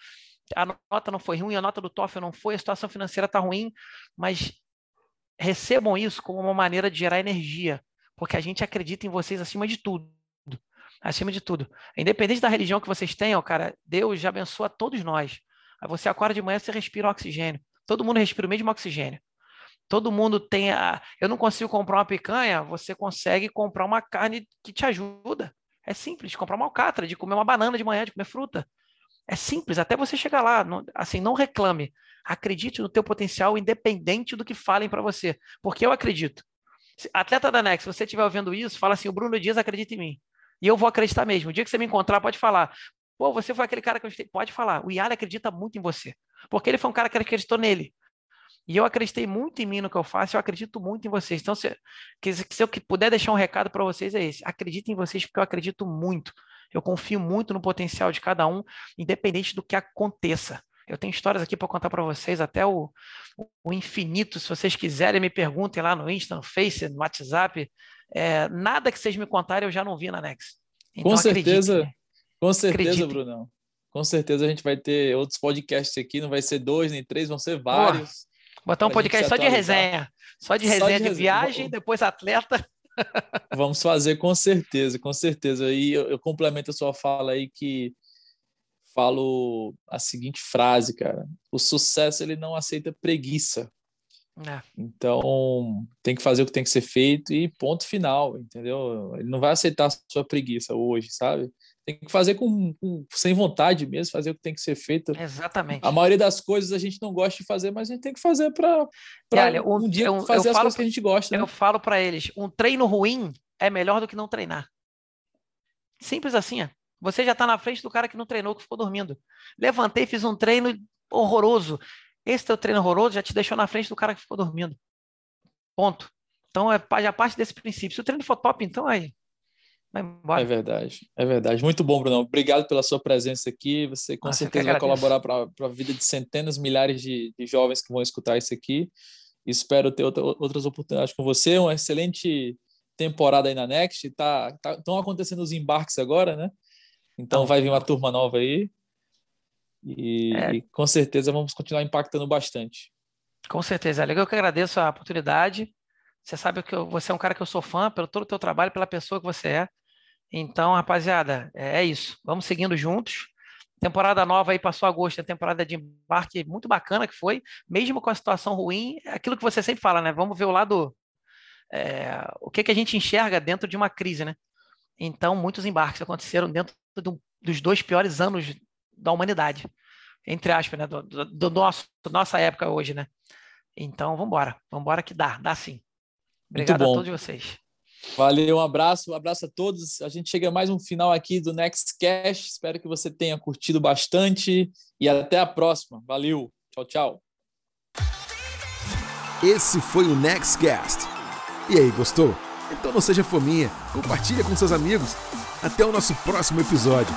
a nota não foi ruim, a nota do TOEFL não foi, a situação financeira está ruim, mas recebam isso como uma maneira de gerar energia, porque a gente acredita em vocês acima de tudo. Acima de tudo. Independente da religião que vocês tenham, cara, Deus já abençoa todos nós. Aí você acorda de manhã, você respira oxigênio. Todo mundo respira o mesmo oxigênio. Todo mundo tem a. Eu não consigo comprar uma picanha, você consegue comprar uma carne que te ajuda. É simples, comprar uma alcatra, de comer uma banana de manhã, de comer fruta. É simples, até você chegar lá. Não, assim, não reclame. Acredite no teu potencial, independente do que falem para você. Porque eu acredito. Atleta da Nex, se você estiver ouvindo isso, fala assim: o Bruno Dias acredita em mim. E eu vou acreditar mesmo. O dia que você me encontrar, pode falar. Pô, você foi aquele cara que eu Pode falar. O Yali acredita muito em você. Porque ele foi um cara que acreditou nele. E eu acreditei muito em mim no que eu faço, eu acredito muito em vocês. Então, se, se eu puder deixar um recado para vocês, é esse: acreditem em vocês, porque eu acredito muito. Eu confio muito no potencial de cada um, independente do que aconteça. Eu tenho histórias aqui para contar para vocês, até o, o, infinito. Se vocês quiserem, me perguntem lá no Insta, no Face, no WhatsApp. É, nada que vocês me contarem eu já não vi na Nex. Então, com certeza, acreditem. com certeza, acreditem. Brunão. Com certeza a gente vai ter outros podcasts aqui, não vai ser dois nem três, vão ser vários. Botar um podcast só de resenha. Só de resenha só de, de viagem, depois atleta. Vamos fazer com certeza, com certeza. E eu, eu, complemento a sua fala aí que falo a seguinte frase, cara: o sucesso ele não aceita preguiça. É. Então tem que fazer o que tem que ser feito e ponto final, entendeu? Ele não vai aceitar a sua preguiça hoje, sabe? Tem que fazer com, com, sem vontade mesmo, fazer o que tem que ser feito. Exatamente. A maioria das coisas a gente não gosta de fazer, mas a gente tem que fazer para um, dia eu, fazer eu as falo, coisas que a gente gosta. Né? Eu falo para eles, um treino ruim é melhor do que não treinar. Simples assim, ó. Você já está na frente do cara que não treinou, que ficou dormindo. Levantei, fiz um treino horroroso. Esse teu treino horroroso já te deixou na frente do cara que ficou dormindo. Ponto. Então, é, já parte desse princípio. Se o treino for top, então aí. Vai embora. É verdade, é verdade. Muito bom, Bruno. Obrigado pela sua presença aqui. Você com Nossa, certeza vai colaborar para a vida de centenas, milhares de, de, jovens que vão escutar isso aqui. Espero ter outra, outras oportunidades com você. Uma excelente temporada aí na Next. Estão tá, tá, acontecendo os embarques agora, né? Então vai vir uma turma nova aí. E, é. e, com certeza vamos continuar impactando bastante. Com certeza. É legal que eu agradeço a oportunidade. Você sabe que eu, você é um cara que eu sou fã pelo todo o teu trabalho, pela pessoa que você é. Então, rapaziada, é, é isso. Vamos seguindo juntos. Temporada nova aí passou agosto, a temporada de embarque muito bacana que foi, mesmo com a situação ruim, é aquilo que você sempre fala, né? Vamos ver o lado, é, o que, que a gente enxerga dentro de uma crise, né? Então, muitos embarques aconteceram dentro do, dos dois piores anos da humanidade, entre aspas, né? Do, do, do nosso, nossa época hoje, né? Então, vamos embora, vamos embora que dá, dá sim. Obrigado a todos vocês. Valeu, um abraço, um abraço a todos. A gente chega a mais um final aqui do Next Cash. Espero que você tenha curtido bastante e até a próxima. Valeu, tchau, tchau. Esse foi o Next Cast. E aí, gostou? Então não seja fominha, compartilha com seus amigos. Até o nosso próximo episódio.